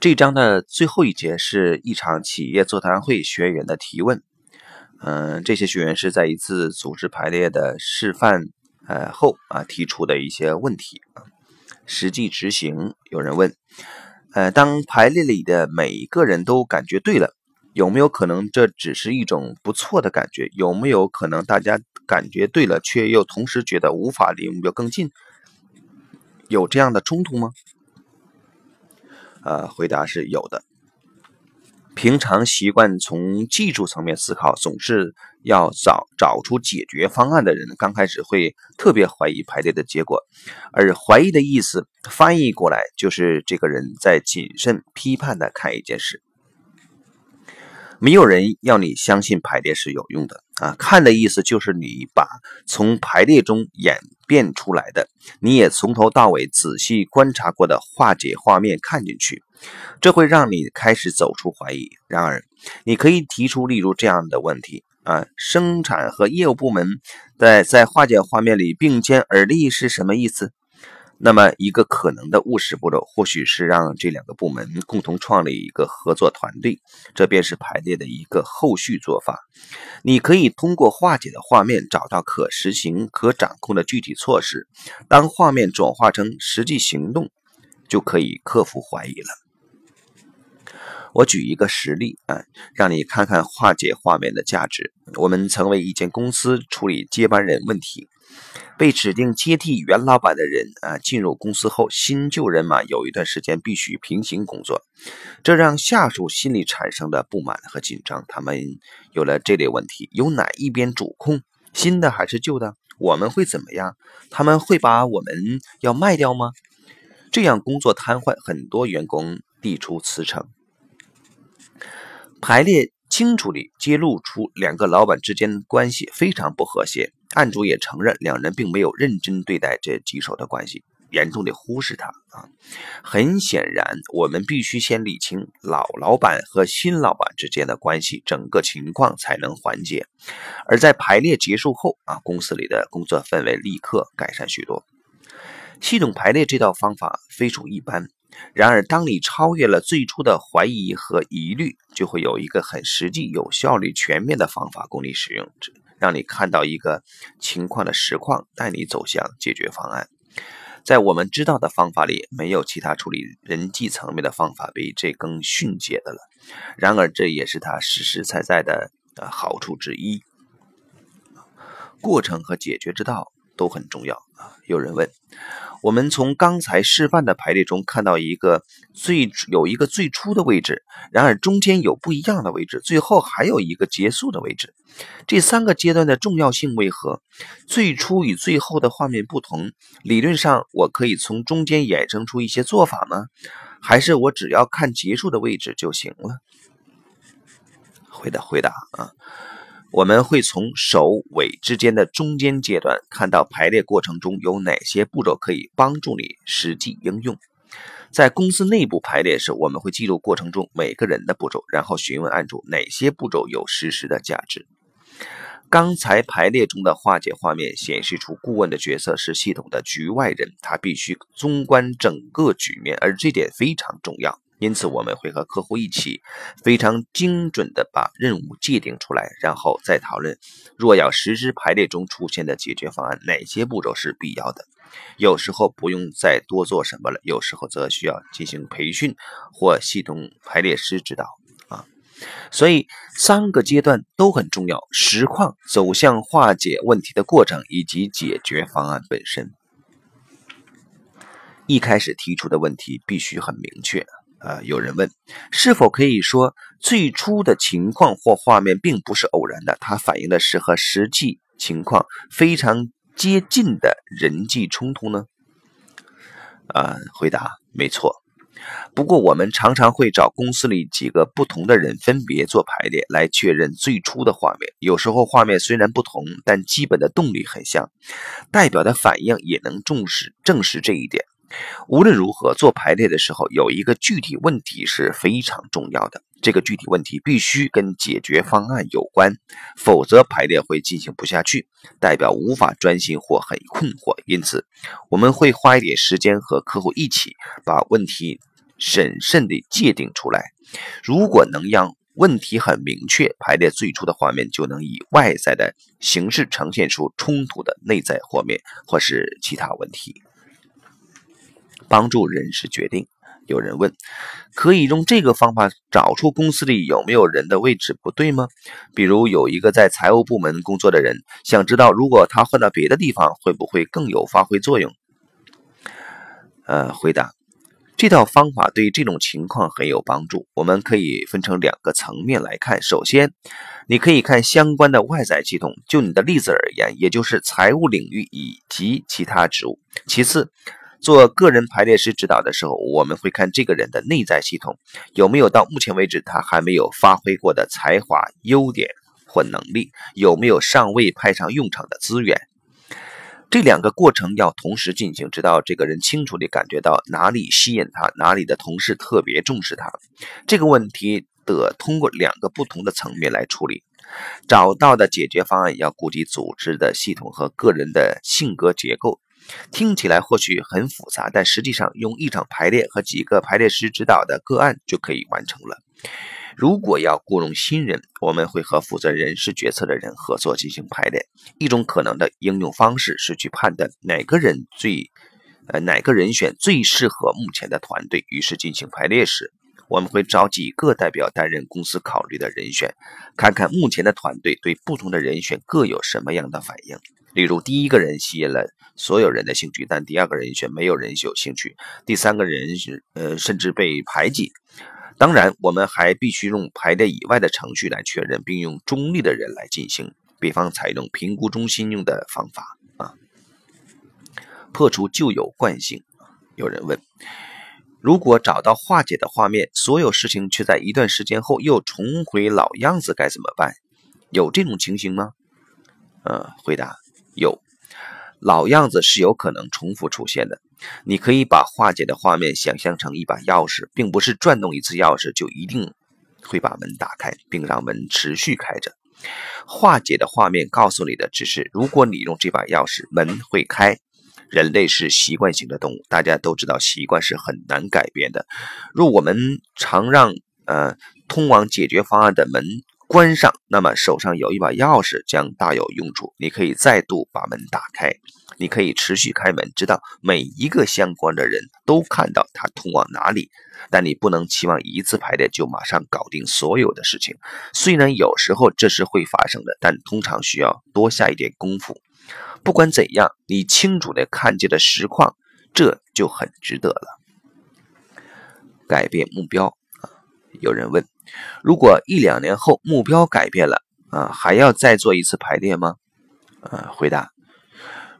这章的最后一节是一场企业座谈会学员的提问。嗯，这些学员是在一次组织排列的示范呃后啊提出的一些问题。实际执行，有人问，呃，当排列里的每一个人都感觉对了，有没有可能这只是一种不错的感觉？有没有可能大家感觉对了，却又同时觉得无法离目标更近？有这样的冲突吗？呃，回答是有的。平常习惯从技术层面思考，总是要找找出解决方案的人，刚开始会特别怀疑排列的结果，而怀疑的意思翻译过来就是这个人在谨慎批判的看一件事。没有人要你相信排列是有用的啊！看的意思就是你把从排列中演变出来的，你也从头到尾仔细观察过的化解画面看进去，这会让你开始走出怀疑。然而，你可以提出例如这样的问题啊：生产和业务部门在在化解画面里并肩而立是什么意思？那么，一个可能的务实步骤，或许是让这两个部门共同创立一个合作团队，这便是排列的一个后续做法。你可以通过化解的画面，找到可实行、可掌控的具体措施。当画面转化成实际行动，就可以克服怀疑了。我举一个实例啊，让你看看化解画面的价值。我们曾为一间公司处理接班人问题。被指定接替原老板的人啊，进入公司后，新旧人马有一段时间必须平行工作，这让下属心里产生的不满和紧张。他们有了这类问题：由哪一边主控？新的还是旧的？我们会怎么样？他们会把我们要卖掉吗？这样工作瘫痪，很多员工递出辞呈。排列清楚地揭露出两个老板之间关系非常不和谐。案主也承认，两人并没有认真对待这棘手的关系，严重的忽视他啊。很显然，我们必须先理清老老板和新老板之间的关系，整个情况才能缓解。而在排列结束后啊，公司里的工作氛围立刻改善许多。系统排列这套方法非属一般，然而当你超越了最初的怀疑和疑虑，就会有一个很实际、有效率、全面的方法供你使用。让你看到一个情况的实况，带你走向解决方案。在我们知道的方法里，没有其他处理人际层面的方法比这更迅捷的了。然而，这也是它实实在在的呃好处之一。过程和解决之道都很重要啊。有人问。我们从刚才示范的排列中看到一个最有一个最初的位置，然而中间有不一样的位置，最后还有一个结束的位置。这三个阶段的重要性为何？最初与最后的画面不同，理论上我可以从中间衍生出一些做法吗？还是我只要看结束的位置就行了？回答回答啊。我们会从首尾之间的中间阶段看到排列过程中有哪些步骤可以帮助你实际应用。在公司内部排列时，我们会记录过程中每个人的步骤，然后询问案主哪些步骤有实时的价值。刚才排列中的化解画面显示出，顾问的角色是系统的局外人，他必须纵观整个局面，而这点非常重要。因此，我们会和客户一起非常精准地把任务界定出来，然后再讨论，若要实施排列中出现的解决方案，哪些步骤是必要的。有时候不用再多做什么了，有时候则需要进行培训或系统排列师指导啊。所以，三个阶段都很重要：实况、走向化解问题的过程以及解决方案本身。一开始提出的问题必须很明确。呃，有人问，是否可以说最初的情况或画面并不是偶然的？它反映的是和实际情况非常接近的人际冲突呢？啊，回答没错。不过我们常常会找公司里几个不同的人分别做排列，来确认最初的画面。有时候画面虽然不同，但基本的动力很像，代表的反应也能重视证实这一点。无论如何，做排列的时候有一个具体问题是非常重要的。这个具体问题必须跟解决方案有关，否则排列会进行不下去，代表无法专心或很困惑。因此，我们会花一点时间和客户一起把问题审慎地界定出来。如果能让问题很明确，排列最初的画面就能以外在的形式呈现出冲突的内在画面或是其他问题，帮助人事决定。有人问，可以用这个方法找出公司里有没有人的位置不对吗？比如有一个在财务部门工作的人，想知道如果他换到别的地方，会不会更有发挥作用？呃，回答。这套方法对这种情况很有帮助。我们可以分成两个层面来看。首先，你可以看相关的外在系统，就你的例子而言，也就是财务领域以及其他职务。其次，做个人排列师指导的时候，我们会看这个人的内在系统有没有到目前为止他还没有发挥过的才华、优点或能力，有没有尚未派上用场的资源。这两个过程要同时进行，直到这个人清楚地感觉到哪里吸引他，哪里的同事特别重视他。这个问题得通过两个不同的层面来处理。找到的解决方案要顾及组织的系统和个人的性格结构。听起来或许很复杂，但实际上用一场排列和几个排列师指导的个案就可以完成了。如果要雇佣新人，我们会和负责人事决策的人合作进行排列。一种可能的应用方式是去判断哪个人最，呃，哪个人选最适合目前的团队。于是进行排列时，我们会找几个代表担任公司考虑的人选，看看目前的团队对不同的人选各有什么样的反应。例如，第一个人吸引了所有人的兴趣，但第二个人选没有人有兴趣，第三个人是呃，甚至被排挤。当然，我们还必须用排列以外的程序来确认，并用中立的人来进行，比方采用评估中心用的方法啊，破除旧有惯性。有人问，如果找到化解的画面，所有事情却在一段时间后又重回老样子，该怎么办？有这种情形吗？呃，回答有。老样子是有可能重复出现的。你可以把化解的画面想象成一把钥匙，并不是转动一次钥匙就一定会把门打开，并让门持续开着。化解的画面告诉你的只是，如果你用这把钥匙，门会开。人类是习惯性的动物，大家都知道习惯是很难改变的。若我们常让呃通往解决方案的门。关上，那么手上有一把钥匙将大有用处。你可以再度把门打开，你可以持续开门，直到每一个相关的人都看到它通往哪里。但你不能期望一次排列就马上搞定所有的事情。虽然有时候这是会发生的，但通常需要多下一点功夫。不管怎样，你清楚地看见了实况，这就很值得了。改变目标！有人问。如果一两年后目标改变了啊，还要再做一次排列吗？呃，回答：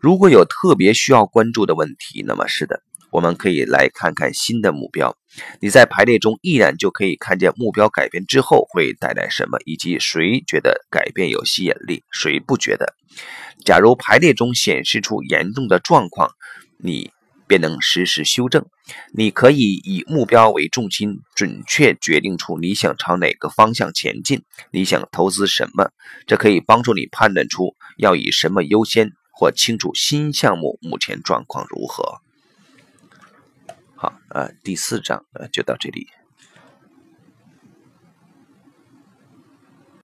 如果有特别需要关注的问题，那么是的，我们可以来看看新的目标。你在排列中依然就可以看见目标改变之后会带来什么，以及谁觉得改变有吸引力，谁不觉得。假如排列中显示出严重的状况，你。便能实时修正。你可以以目标为重心，准确决定出你想朝哪个方向前进，你想投资什么。这可以帮助你判断出要以什么优先，或清楚新项目目前状况如何。好，呃，第四章呃就到这里。